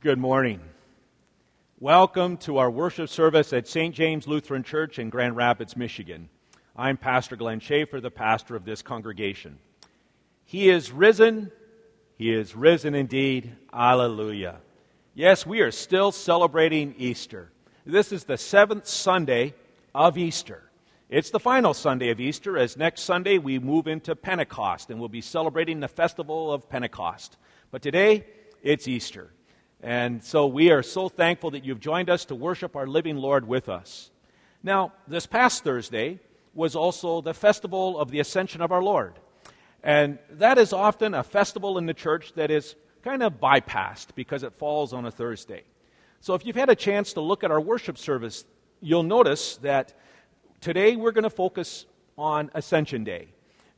Good morning. Welcome to our worship service at St. James Lutheran Church in Grand Rapids, Michigan. I'm Pastor Glenn Schaefer, the pastor of this congregation. He is risen. He is risen indeed. Alleluia. Yes, we are still celebrating Easter. This is the seventh Sunday of Easter. It's the final Sunday of Easter, as next Sunday we move into Pentecost and we'll be celebrating the festival of Pentecost. But today, it's Easter. And so we are so thankful that you've joined us to worship our living Lord with us. Now, this past Thursday was also the festival of the Ascension of our Lord. And that is often a festival in the church that is kind of bypassed because it falls on a Thursday. So if you've had a chance to look at our worship service, you'll notice that today we're going to focus on Ascension Day.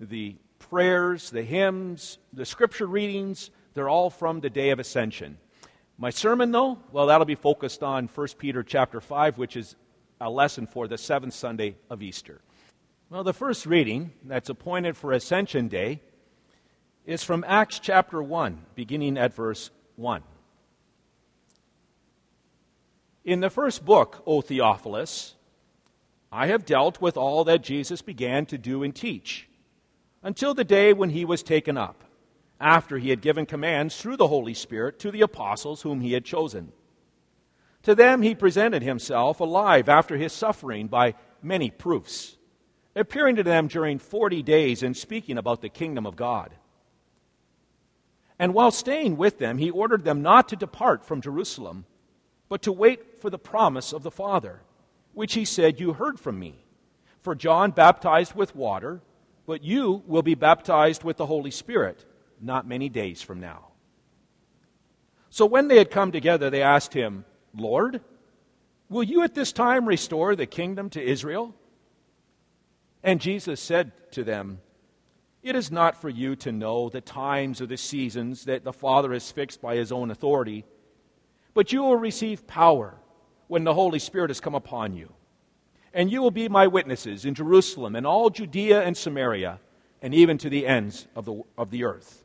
The prayers, the hymns, the scripture readings, they're all from the day of Ascension. My sermon, though, well, that'll be focused on 1 Peter chapter 5, which is a lesson for the seventh Sunday of Easter. Well, the first reading that's appointed for Ascension Day is from Acts chapter 1, beginning at verse 1. In the first book, O Theophilus, I have dealt with all that Jesus began to do and teach, until the day when he was taken up after he had given commands through the Holy Spirit to the apostles whom he had chosen. To them he presented himself alive after his suffering by many proofs, appearing to them during forty days and speaking about the kingdom of God. And while staying with them, he ordered them not to depart from Jerusalem, but to wait for the promise of the Father, which he said, You heard from me. For John baptized with water, but you will be baptized with the Holy Spirit not many days from now. So when they had come together, they asked him, Lord, will you at this time restore the kingdom to Israel? And Jesus said to them, It is not for you to know the times or the seasons that the Father has fixed by his own authority, but you will receive power when the Holy Spirit has come upon you. And you will be my witnesses in Jerusalem and all Judea and Samaria, and even to the ends of the, of the earth.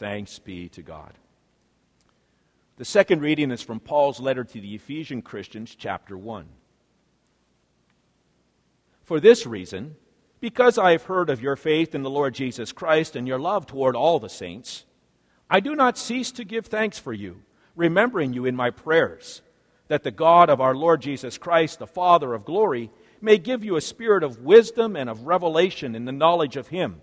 Thanks be to God. The second reading is from Paul's letter to the Ephesian Christians, chapter 1. For this reason, because I have heard of your faith in the Lord Jesus Christ and your love toward all the saints, I do not cease to give thanks for you, remembering you in my prayers, that the God of our Lord Jesus Christ, the Father of glory, may give you a spirit of wisdom and of revelation in the knowledge of him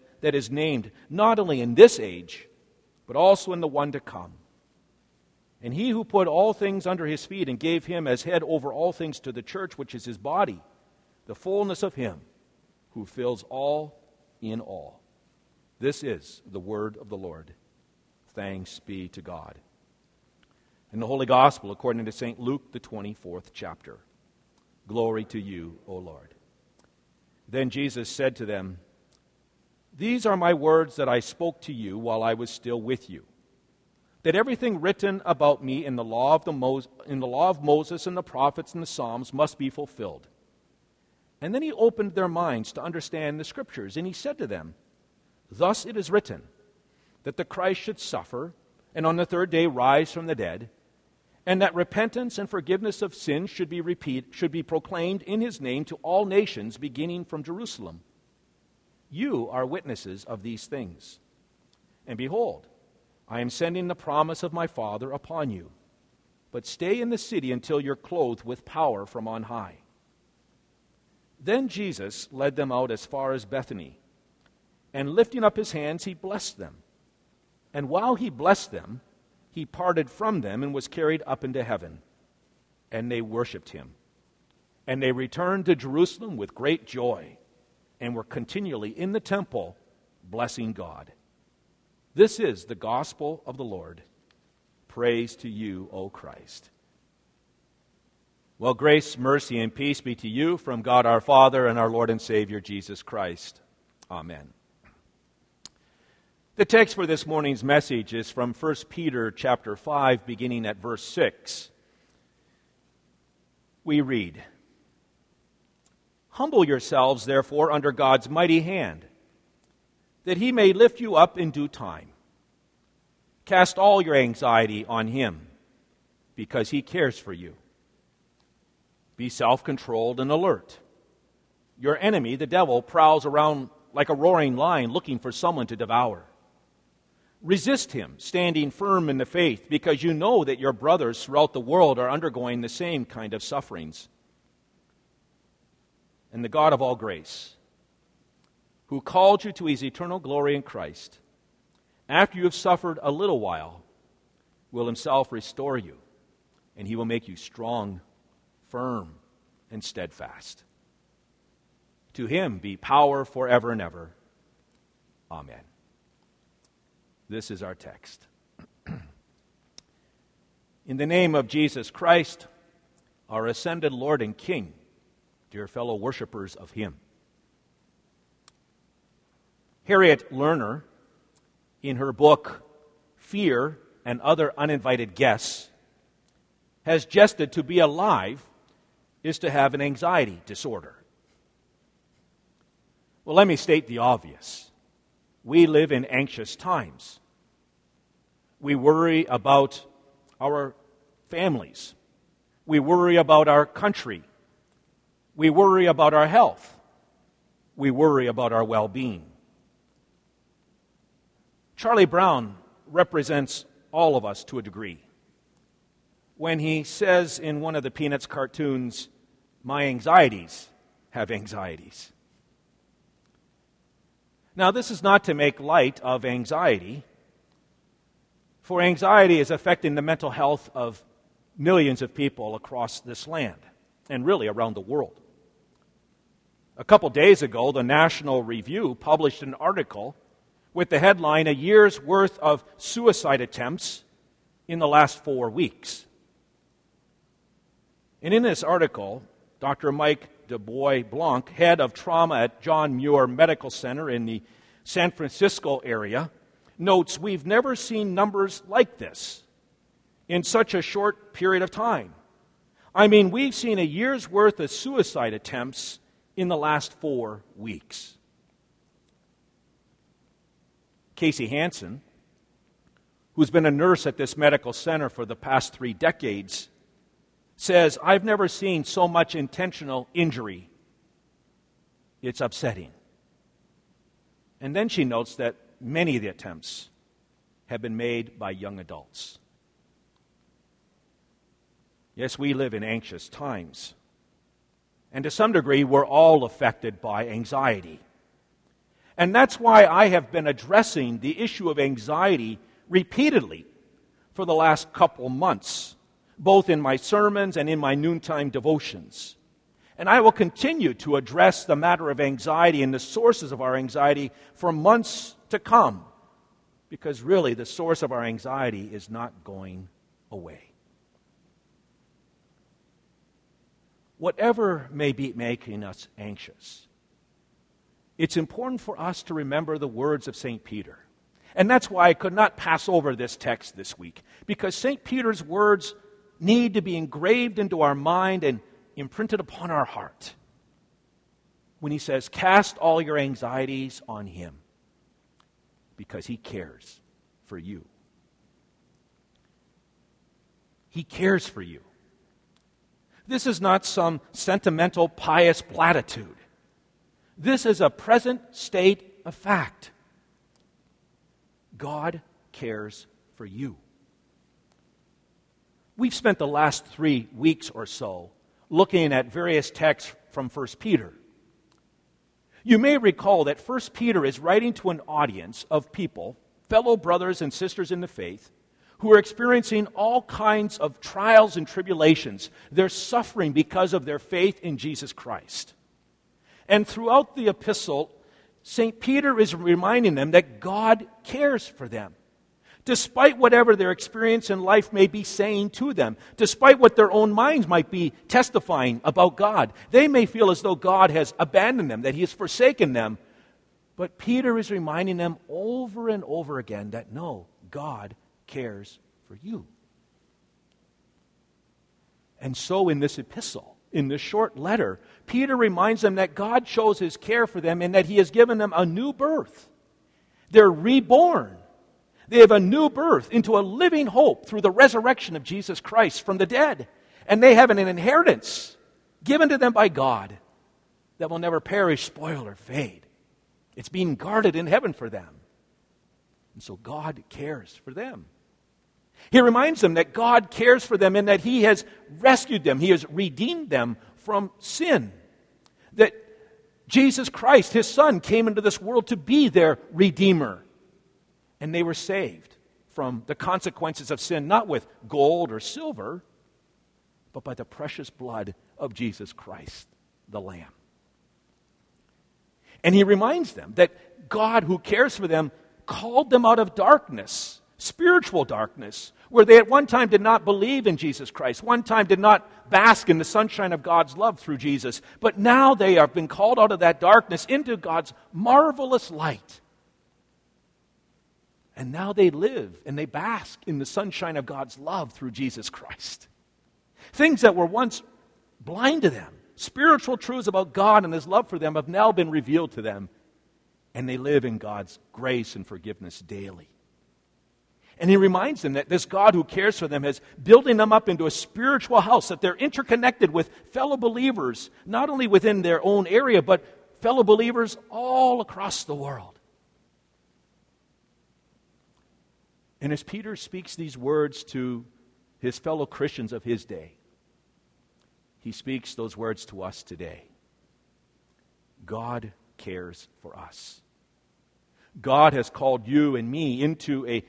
that is named not only in this age, but also in the one to come. And he who put all things under his feet and gave him as head over all things to the church, which is his body, the fullness of him who fills all in all. This is the word of the Lord. Thanks be to God. In the Holy Gospel, according to St. Luke, the 24th chapter. Glory to you, O Lord. Then Jesus said to them, these are my words that I spoke to you while I was still with you. That everything written about me in the law of, the Mo- in the law of Moses and the prophets and the Psalms must be fulfilled. And then he opened their minds to understand the scriptures, and he said to them, Thus it is written, that the Christ should suffer, and on the third day rise from the dead, and that repentance and forgiveness of sins should be, repeat, should be proclaimed in his name to all nations, beginning from Jerusalem. You are witnesses of these things. And behold, I am sending the promise of my Father upon you. but stay in the city until you're clothed with power from on high. Then Jesus led them out as far as Bethany, and lifting up his hands, he blessed them. And while he blessed them, he parted from them and was carried up into heaven. And they worshiped him. And they returned to Jerusalem with great joy, and were continually in the temple blessing God. This is the gospel of the Lord. Praise to you, O Christ. Well, grace, mercy, and peace be to you from God our Father and our Lord and Savior Jesus Christ. Amen. The text for this morning's message is from 1 Peter chapter 5 beginning at verse 6. We read, Humble yourselves therefore under God's mighty hand, that he may lift you up in due time. Cast all your anxiety on him, because he cares for you. Be self controlled and alert. Your enemy, the devil, prowls around like a roaring lion looking for someone to devour. Resist him, standing firm in the faith, because you know that your brothers throughout the world are undergoing the same kind of sufferings. And the God of all grace, who called you to his eternal glory in Christ, after you have suffered a little while, will himself restore you, and he will make you strong, firm, and steadfast. To him be power forever and ever. Amen. This is our text. In the name of Jesus Christ, our ascended Lord and King, dear fellow worshippers of Him. Harriet Lerner, in her book Fear and Other Uninvited Guests, has jested to be alive is to have an anxiety disorder. Well, let me state the obvious. We live in anxious times. We worry about our families. We worry about our country. We worry about our health. We worry about our well being. Charlie Brown represents all of us to a degree. When he says in one of the Peanuts cartoons, My anxieties have anxieties. Now, this is not to make light of anxiety for anxiety is affecting the mental health of millions of people across this land and really around the world. A couple days ago, the National Review published an article with the headline A Year's Worth of Suicide Attempts in the Last Four Weeks. And in this article, Dr. Mike deBoisblanc, head of trauma at John Muir Medical Center in the San Francisco area, notes we've never seen numbers like this in such a short period of time. I mean, we've seen a year's worth of suicide attempts in the last four weeks. Casey Hansen, who's been a nurse at this medical center for the past three decades, says, I've never seen so much intentional injury. It's upsetting. And then she notes that many of the attempts have been made by young adults. Yes, we live in anxious times. And to some degree, we're all affected by anxiety. And that's why I have been addressing the issue of anxiety repeatedly for the last couple months, both in my sermons and in my noontime devotions. And I will continue to address the matter of anxiety and the sources of our anxiety for months to come. Because really, the source of our anxiety is not going away. Whatever may be making us anxious, it's important for us to remember the words of St. Peter. And that's why I could not pass over this text this week, because St. Peter's words need to be engraved into our mind and imprinted upon our heart when he says, Cast all your anxieties on him because he cares for you. He cares for you. This is not some sentimental, pious platitude. This is a present state of fact. God cares for you. We've spent the last three weeks or so looking at various texts from 1 Peter. You may recall that 1 Peter is writing to an audience of people, fellow brothers and sisters in the faith, who are experiencing all kinds of trials and tribulations. They're suffering because of their faith in Jesus Christ. And throughout the epistle, St. Peter is reminding them that God cares for them. Despite whatever their experience in life may be saying to them, despite what their own minds might be testifying about God, they may feel as though God has abandoned them, that He has forsaken them. But Peter is reminding them over and over again that no, God cares for you. And so in this epistle, in this short letter, Peter reminds them that God shows his care for them and that he has given them a new birth. They're reborn they have a new birth into a living hope through the resurrection of Jesus Christ from the dead. And they have an inheritance given to them by God that will never perish, spoil, or fade. It's being guarded in heaven for them. And so God cares for them. He reminds them that God cares for them and that He has rescued them, He has redeemed them from sin. That Jesus Christ, His Son, came into this world to be their Redeemer and they were saved from the consequences of sin, not with gold or silver, but by the precious blood of Jesus Christ, the Lamb. And he reminds them that God, who cares for them, called them out of darkness, spiritual darkness, where they at one time did not believe in Jesus Christ, one time did not bask in the sunshine of God's love through Jesus, but now they have been called out of that darkness into God's marvelous light. And now they live and they bask in the sunshine of God's love through Jesus Christ. Things that were once blind to them, spiritual truths about God and His love for them, have now been revealed to them. And they live in God's grace and forgiveness daily. And he reminds them that this God who cares for them is building them up into a spiritual house, that they're interconnected with fellow believers, not only within their own area, but fellow believers all across the world. And as Peter speaks these words to his fellow Christians of his day, he speaks those words to us today. God cares for us. God has called you and me into a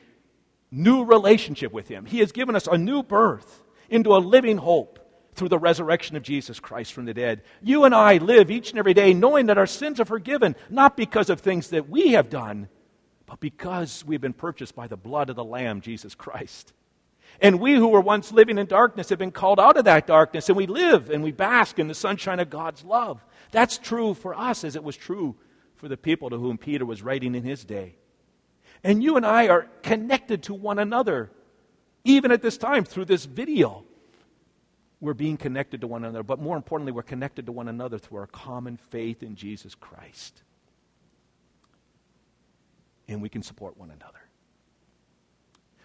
new relationship with Him. He has given us a new birth into a living hope through the resurrection of Jesus Christ from the dead. You and I live each and every day knowing that our sins are forgiven, not because of things that we have done, but because we've been purchased by the blood of the Lamb, Jesus Christ. And we who were once living in darkness have been called out of that darkness, and we live and we bask in the sunshine of God's love. That's true for us as it was true for the people to whom Peter was writing in his day. And you and I are connected to one another, even at this time through this video. We're being connected to one another, but more importantly, we're connected to one another through our common faith in Jesus Christ and we can support one another.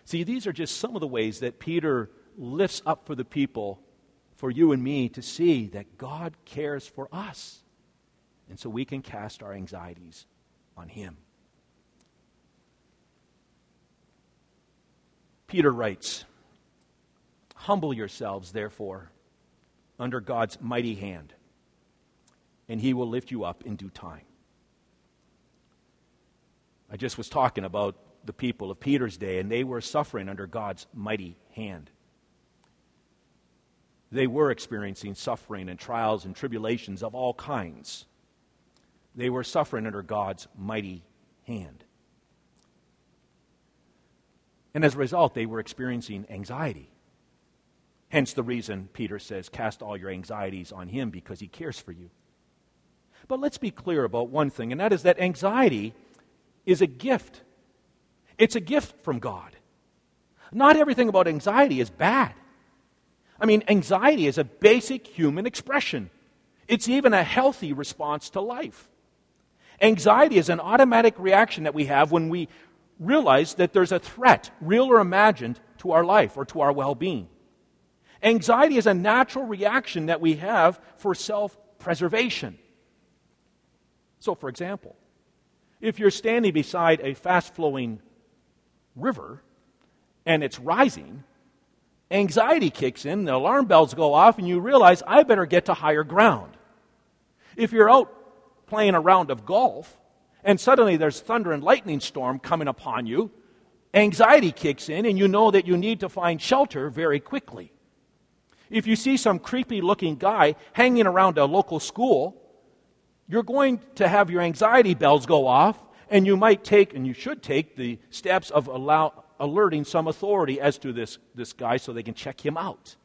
See, these are just some of the ways that Peter lifts up for the people, for you and me to see that God cares for us. And so we can cast our anxieties on Him. Peter writes, Humble yourselves, therefore, under God's mighty hand, and He will lift you up in due time. I just was talking about the people of Peter's day, and they were suffering under God's mighty hand. They were experiencing suffering and trials and tribulations of all kinds. They were suffering under God's mighty hand. And as a result, they were experiencing anxiety. Hence the reason Peter says, Cast all your anxieties on him because he cares for you. But let's be clear about one thing, and that is that anxiety is a gift. It's a gift from God. Not everything about anxiety is bad. I mean, anxiety is a basic human expression, it's even a healthy response to life. Anxiety is an automatic reaction that we have when we realize that there's a threat, real or imagined, to our life or to our well being. Anxiety is a natural reaction that we have for self preservation. So, for example, if you're standing beside a fast flowing river and it's rising, anxiety kicks in, the alarm bells go off, and you realize, I better get to higher ground. If you're out playing a round of golf, and suddenly there's thunder and lightning storm coming upon you, anxiety kicks in, and you know that you need to find shelter very quickly. If you see some creepy looking guy hanging around a local school, you're going to have your anxiety bells go off, and you might take, and you should take, the steps of allow, alerting some authority as to this, this guy so they can check him out.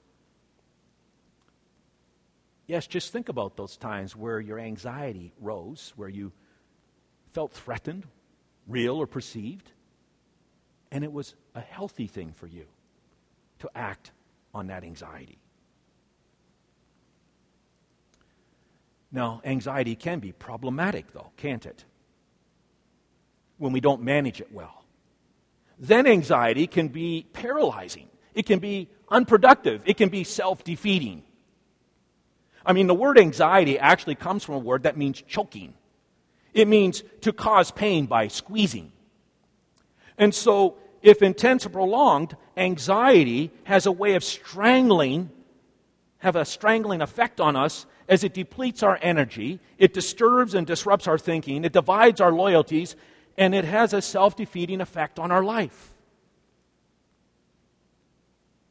Yes, just think about those times where your anxiety rose, where you felt threatened, real or perceived, and it was a healthy thing for you to act on that anxiety. Now, anxiety can be problematic, though, can't it? When we don't manage it well. Then anxiety can be paralyzing, it can be unproductive, it can be self defeating. I mean, the word anxiety actually comes from a word that means choking. It means to cause pain by squeezing. And so, if intense or prolonged, anxiety has a way of strangling, have a strangling effect on us as it depletes our energy, it disturbs and disrupts our thinking, it divides our loyalties, and it has a self defeating effect on our life.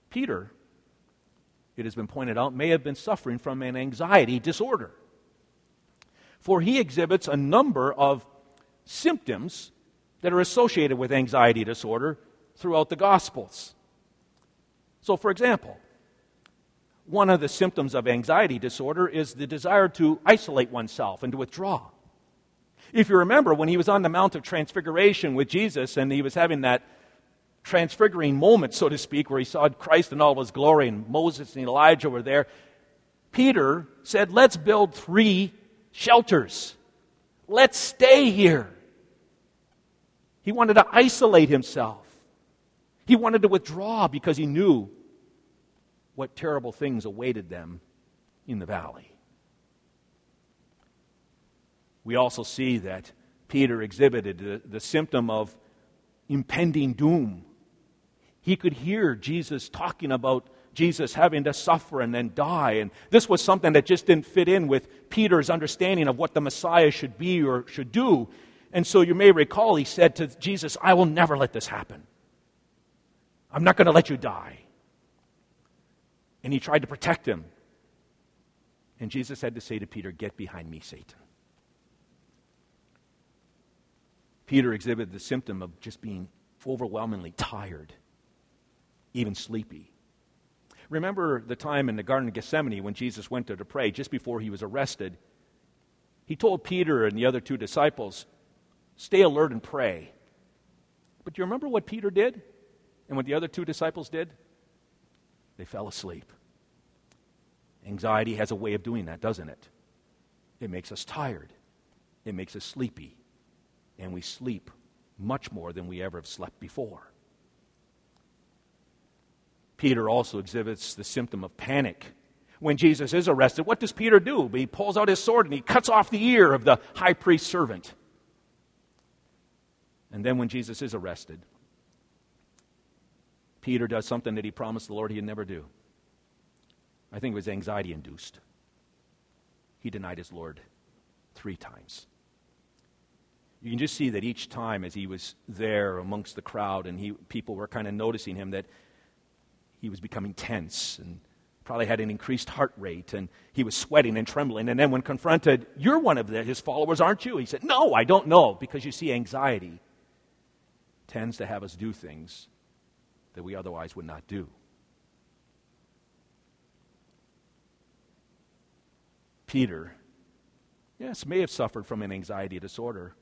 Peter, it has been pointed out, may have been suffering from an anxiety disorder. For he exhibits a number of symptoms that are associated with anxiety disorder throughout the Gospels. So, for example, one of the symptoms of anxiety disorder is the desire to isolate oneself and to withdraw. If you remember, when he was on the Mount of Transfiguration with Jesus and he was having that transfiguring moment, so to speak, where he saw Christ in all of his glory and Moses and Elijah were there, Peter said, Let's build three shelters. Let's stay here. He wanted to isolate himself. He wanted to withdraw because he knew what terrible things awaited them in the valley. We also see that Peter exhibited the, the symptom of impending doom. He could hear Jesus talking about Jesus having to suffer and then die. And this was something that just didn't fit in with Peter's understanding of what the Messiah should be or should do. And so you may recall he said to Jesus, I will never let this happen. I'm not going to let you die and he tried to protect him. And Jesus had to say to Peter, Get behind me, Satan. Peter exhibited the symptom of just being overwhelmingly tired, even sleepy. Remember the time in the Garden of Gethsemane when Jesus went there to pray just before he was arrested? He told Peter and the other two disciples, Stay alert and pray. But do you remember what Peter did and what the other two disciples did? They fell asleep. Anxiety has a way of doing that, doesn't it? It makes us tired, it makes us sleepy, and we sleep much more than we ever have slept before. Peter also exhibits the symptom of panic. When Jesus is arrested, what does Peter do? He pulls out his sword and he cuts off the ear of the high priest's servant. And then when Jesus is arrested, Peter does something that he promised the Lord he'd never do. I think it was anxiety induced. He denied his Lord three times. You can just see that each time as he was there amongst the crowd and he, people were kind of noticing him that he was becoming tense and probably had an increased heart rate and he was sweating and trembling. And then when confronted, You're one of the, his followers, aren't you? He said, No, I don't know. Because you see, anxiety tends to have us do things that we otherwise would not do. Peter, yes, may have suffered from an anxiety disorder,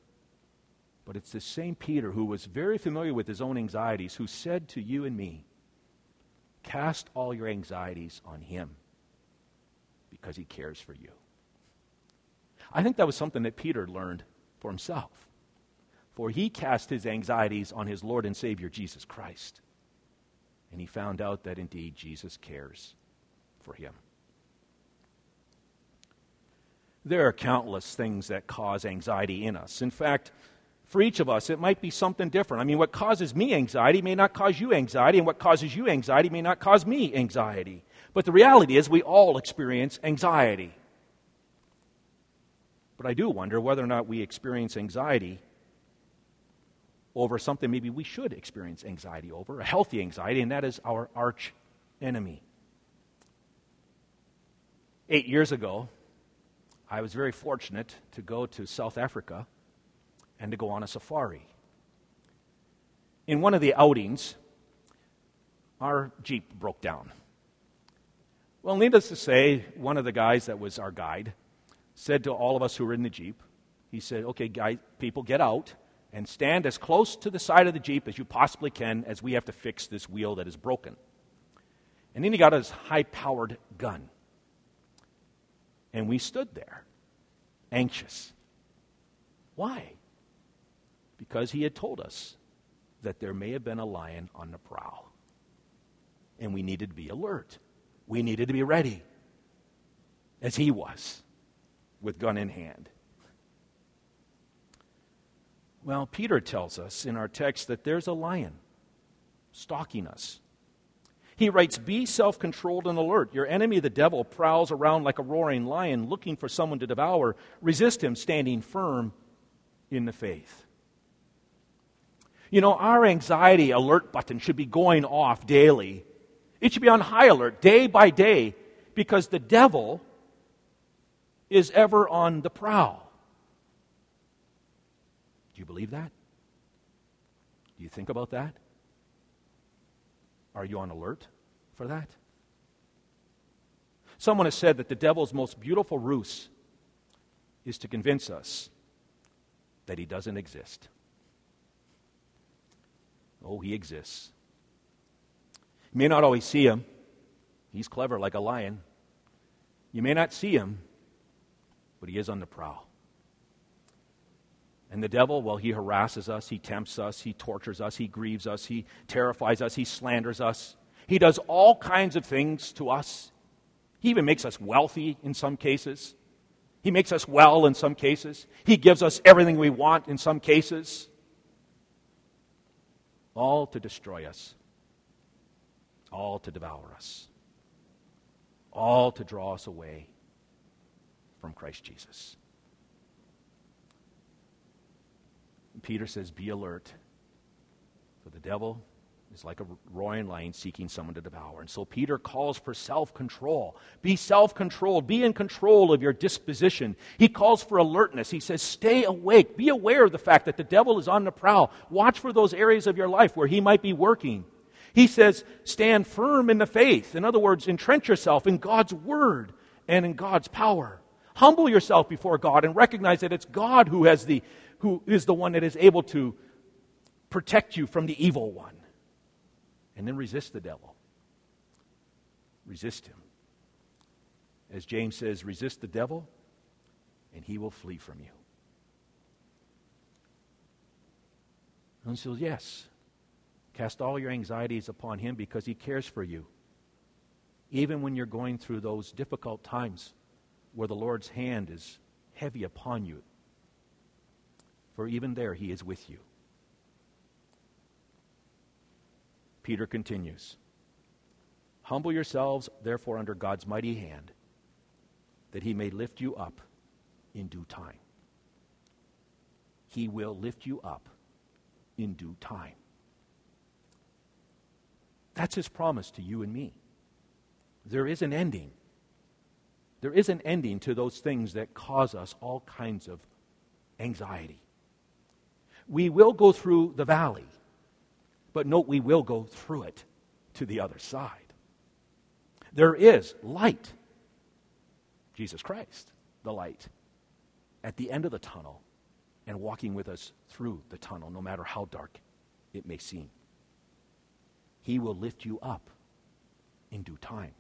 but it's the same Peter who was very familiar with his own anxieties who said to you and me, Cast all your anxieties on him because he cares for you. I think that was something that Peter learned for himself. For he cast his anxieties on his Lord and Savior Jesus Christ. And he found out that indeed Jesus cares for him. There are countless things that cause anxiety in us. In fact, For each of us, it might be something different. I mean, what causes me anxiety may not cause you anxiety, and what causes you anxiety may not cause me anxiety. But the reality is, we all experience anxiety. But I do wonder whether or not we experience anxiety over something maybe we should experience anxiety over, a healthy anxiety, and that is our arch enemy. Eight years ago, I was very fortunate to go to South Africa and to go on a safari. In one of the outings, our Jeep broke down. Well, needless to say, one of the guys that was our guide said to all of us who were in the Jeep, he said, Okay, guys, people, get out and stand as close to the side of the Jeep as you possibly can as we have to fix this wheel that is broken. And then he got his high powered gun. And we stood there, anxious. Why? Because he had told us that there may have been a lion on the prowl. And we needed to be alert. We needed to be ready, as he was, with gun in hand. Well, Peter tells us in our text that there's a lion stalking us. He writes, Be self controlled and alert. Your enemy, the devil, prowls around like a roaring lion looking for someone to devour. Resist him, standing firm in the faith. You know, our anxiety alert button should be going off daily. It should be on high alert day by day because the devil is ever on the prowl. Do you believe that? Do you think about that? Are you on alert for that? Someone has said that the devil's most beautiful ruse is to convince us that he doesn't exist. Oh, he exists. You may not always see him. He's clever like a lion. You may not see him, but he is on the prowl. And the devil, well, he harasses us, he tempts us, he tortures us, he grieves us, he terrifies us, he slanders us. He does all kinds of things to us. He even makes us wealthy in some cases. He makes us well in some cases. He gives us everything we want in some cases. All to destroy us, all to devour us, all to draw us away from Christ Jesus. Peter says, Be alert, for the devil like a roaring lion seeking someone to devour. And so Peter calls for self control. Be self controlled. Be in control of your disposition. He calls for alertness. He says, Stay awake. Be aware of the fact that the devil is on the prowl. Watch for those areas of your life where he might be working. He says, Stand firm in the faith. In other words, entrench yourself in God's word and in God's power. Humble yourself before God and recognize that it's God who has the who is the one that is able to protect you from the evil one. And then resist the devil. Resist him. As James says, resist the devil, and he will flee from you. And says, Yes, cast all your anxieties upon him because he cares for you. Even when you're going through those difficult times where the Lord's hand is heavy upon you, for even there he is with you. Peter continues Humble yourselves, therefore, under God's mighty hand, that he may lift you up in due time. He will lift you up in due time. That's his promise to you and me. There is an ending. There is an ending to those things that cause us all kinds of anxiety we will go through the valley, but note we will go through it to the other side. There is light, Jesus Christ, the light, at the end of the tunnel and walking with us through the tunnel, no matter how dark it may seem. He will lift you up in due time.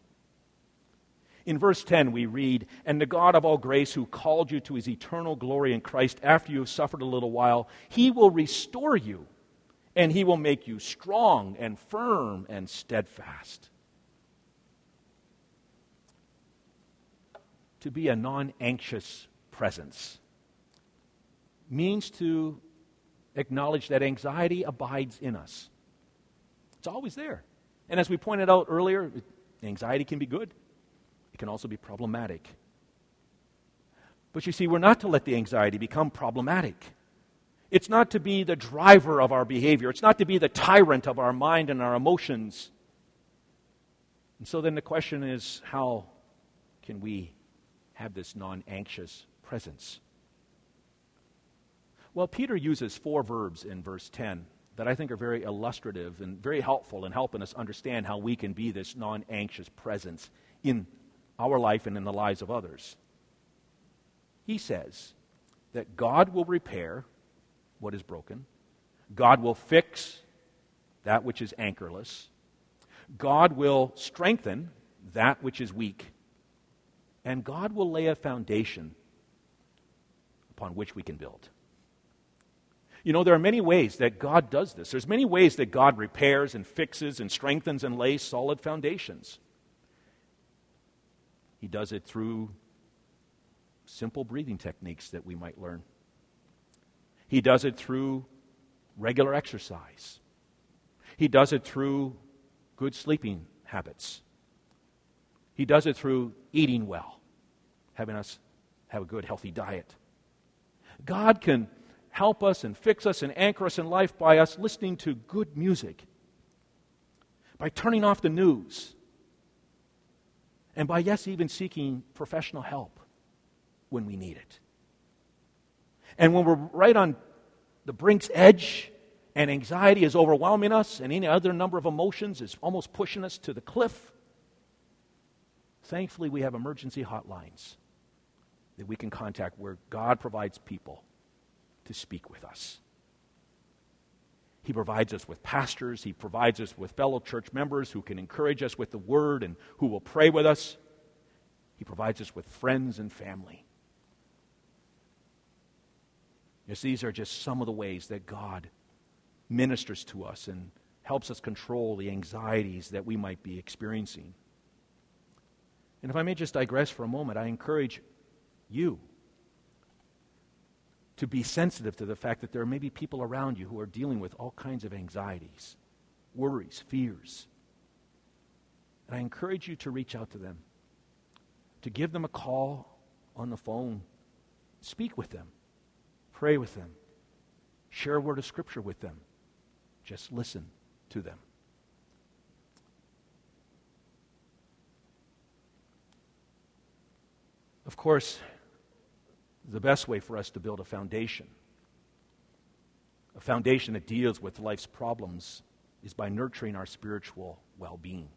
In verse 10, we read, And the God of all grace, who called you to his eternal glory in Christ after you have suffered a little while, he will restore you, and he will make you strong and firm and steadfast. To be a non anxious presence means to acknowledge that anxiety abides in us. It's always there. And as we pointed out earlier, anxiety can be good, it can also be problematic. But you see, we're not to let the anxiety become problematic. It's not to be the driver of our behavior. It's not to be the tyrant of our mind and our emotions. And so then the question is how can we have this non anxious presence? Well, Peter uses four verbs in verse 10 that I think are very illustrative and very helpful in helping us understand how we can be this non anxious presence in our life and in the lives of others. He says that God will repair what is broken, God will fix that which is anchorless, God will strengthen that which is weak, and God will lay a foundation upon which we can build. You know, there are many ways that God does this. There's many ways that God repairs and fixes and strengthens and lays solid foundations. He does it through simple breathing techniques that we might learn. He does it through regular exercise. He does it through good sleeping habits. He does it through eating well, having us have a good, healthy diet. God can help us and fix us and anchor us in life by us listening to good music, by turning off the news, and by, yes, even seeking professional help when we need it. And when we're right on the brink's edge and anxiety is overwhelming us and any other number of emotions is almost pushing us to the cliff, thankfully we have emergency hotlines that we can contact where God provides people to speak with us. He provides us with pastors. He provides us with fellow church members who can encourage us with the word and who will pray with us. He provides us with friends and family. Yes, these are just some of the ways that God ministers to us and helps us control the anxieties that we might be experiencing. And if I may just digress for a moment, I encourage you to be sensitive to the fact that there may be people around you who are dealing with all kinds of anxieties, worries, fears. And I encourage you to reach out to them, to give them a call on the phone, speak with them, pray with them, share a word of Scripture with them. Just listen to them. Of course, the best way for us to build a foundation. A foundation that deals with life's problems is by nurturing our spiritual well being.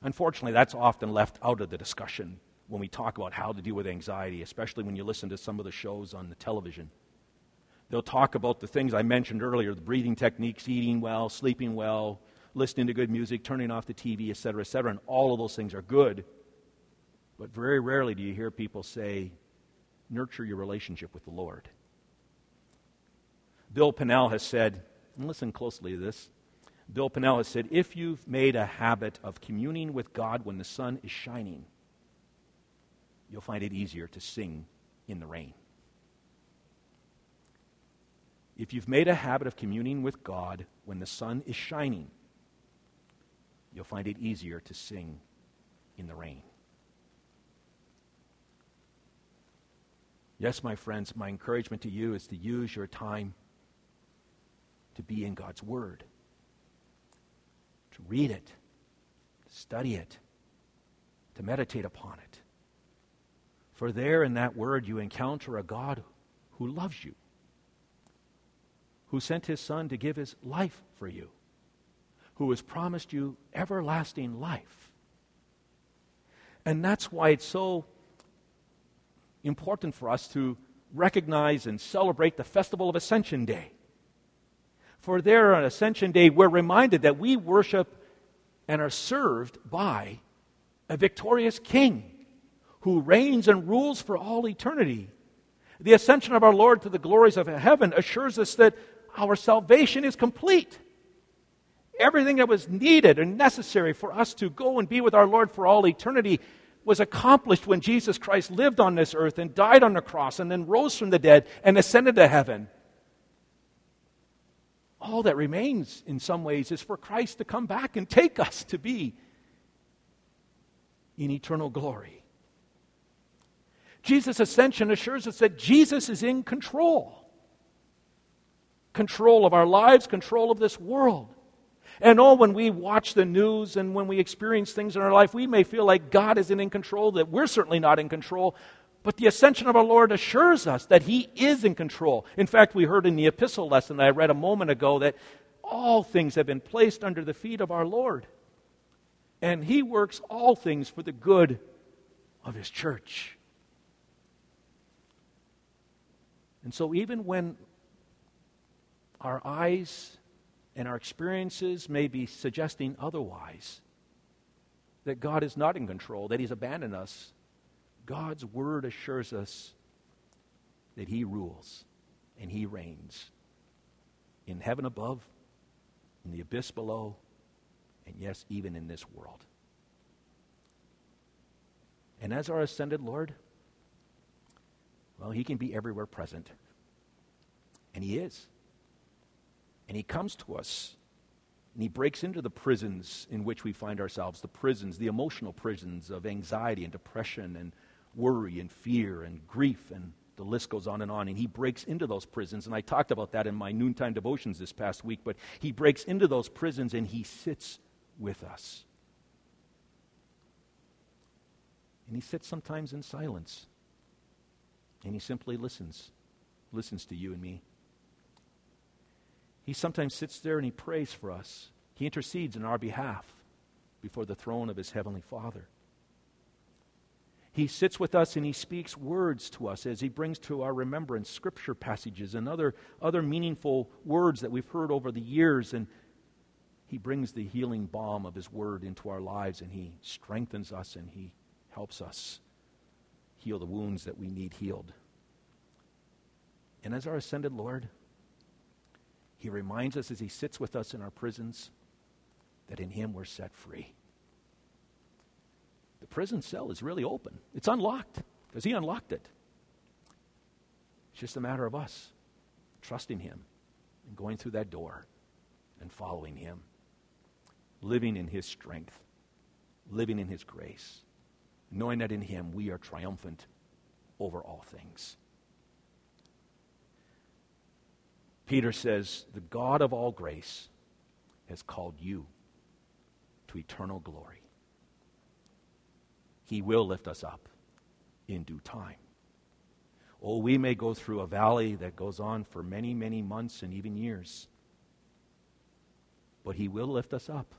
Unfortunately, that's often left out of the discussion when we talk about how to deal with anxiety, especially when you listen to some of the shows on the television. They'll talk about the things I mentioned earlier the breathing techniques, eating well, sleeping well, listening to good music, turning off the TV, etc., etc., and all of those things are good. But very rarely do you hear people say, nurture your relationship with the Lord. Bill Pannell has said, and listen closely to this. Bill Pannell has said, if you've made a habit of communing with God when the sun is shining, you'll find it easier to sing in the rain. If you've made a habit of communing with God when the sun is shining, you'll find it easier to sing in the rain. Yes, my friends, my encouragement to you is to use your time to be in God's Word, to read it, to study it, to meditate upon it. For there in that Word you encounter a God who loves you, who sent his Son to give his life for you, who has promised you everlasting life. And that's why it's so important for us to recognize and celebrate the festival of Ascension Day. For there on Ascension Day, we're reminded that we worship and are served by a victorious King who reigns and rules for all eternity. The ascension of our Lord to the glories of heaven assures us that our salvation is complete. Everything that was needed and necessary for us to go and be with our Lord for all eternity was accomplished when Jesus Christ lived on this earth and died on the cross and then rose from the dead and ascended to heaven. all that remains in some ways is for Christ to come back and take us to be in eternal glory. Jesus' ascension assures us that Jesus is in control control of our lives, control of this world. And oh, when we watch the news and when we experience things in our life, we may feel like God isn't in control, that we're certainly not in control. But the ascension of our Lord assures us that He is in control. In fact, we heard in the epistle lesson that I read a moment ago that all things have been placed under the feet of our Lord. And He works all things for the good of His church. And so, even when our eyes and our experiences may be suggesting otherwise, that God is not in control, that He's abandoned us, God's Word assures us that He rules and He reigns in heaven above, in the abyss below, and yes, even in this world. And as our ascended Lord, well, He can be everywhere present. And He is. And he comes to us and he breaks into the prisons in which we find ourselves the prisons, the emotional prisons of anxiety and depression and worry and fear and grief and the list goes on and on. And he breaks into those prisons. And I talked about that in my noontime devotions this past week. But he breaks into those prisons and he sits with us. And he sits sometimes in silence. And he simply listens, listens to you and me. He sometimes sits there and he prays for us. He intercedes in our behalf before the throne of his heavenly Father. He sits with us and he speaks words to us as he brings to our remembrance scripture passages and other, other meaningful words that we've heard over the years. And he brings the healing balm of his word into our lives and he strengthens us and he helps us heal the wounds that we need healed. And as our ascended Lord, he reminds us as he sits with us in our prisons that in him we're set free. The prison cell is really open, it's unlocked because he unlocked it. It's just a matter of us trusting him and going through that door and following him, living in his strength, living in his grace, knowing that in him we are triumphant over all things. Peter says, The God of all grace has called you to eternal glory. He will lift us up in due time. Oh, we may go through a valley that goes on for many, many months and even years, but He will lift us up.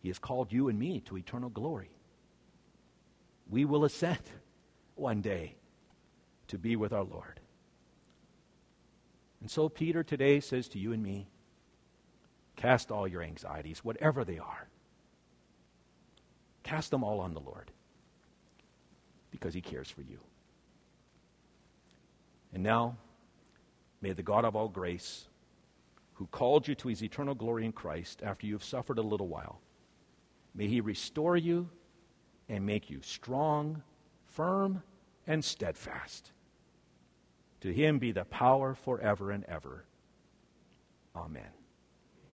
He has called you and me to eternal glory. We will ascend one day to be with our Lord. And so Peter today says to you and me cast all your anxieties, whatever they are, cast them all on the Lord because he cares for you. And now, may the God of all grace, who called you to his eternal glory in Christ after you have suffered a little while, may he restore you and make you strong, firm, and steadfast. To him be the power forever and ever. Amen.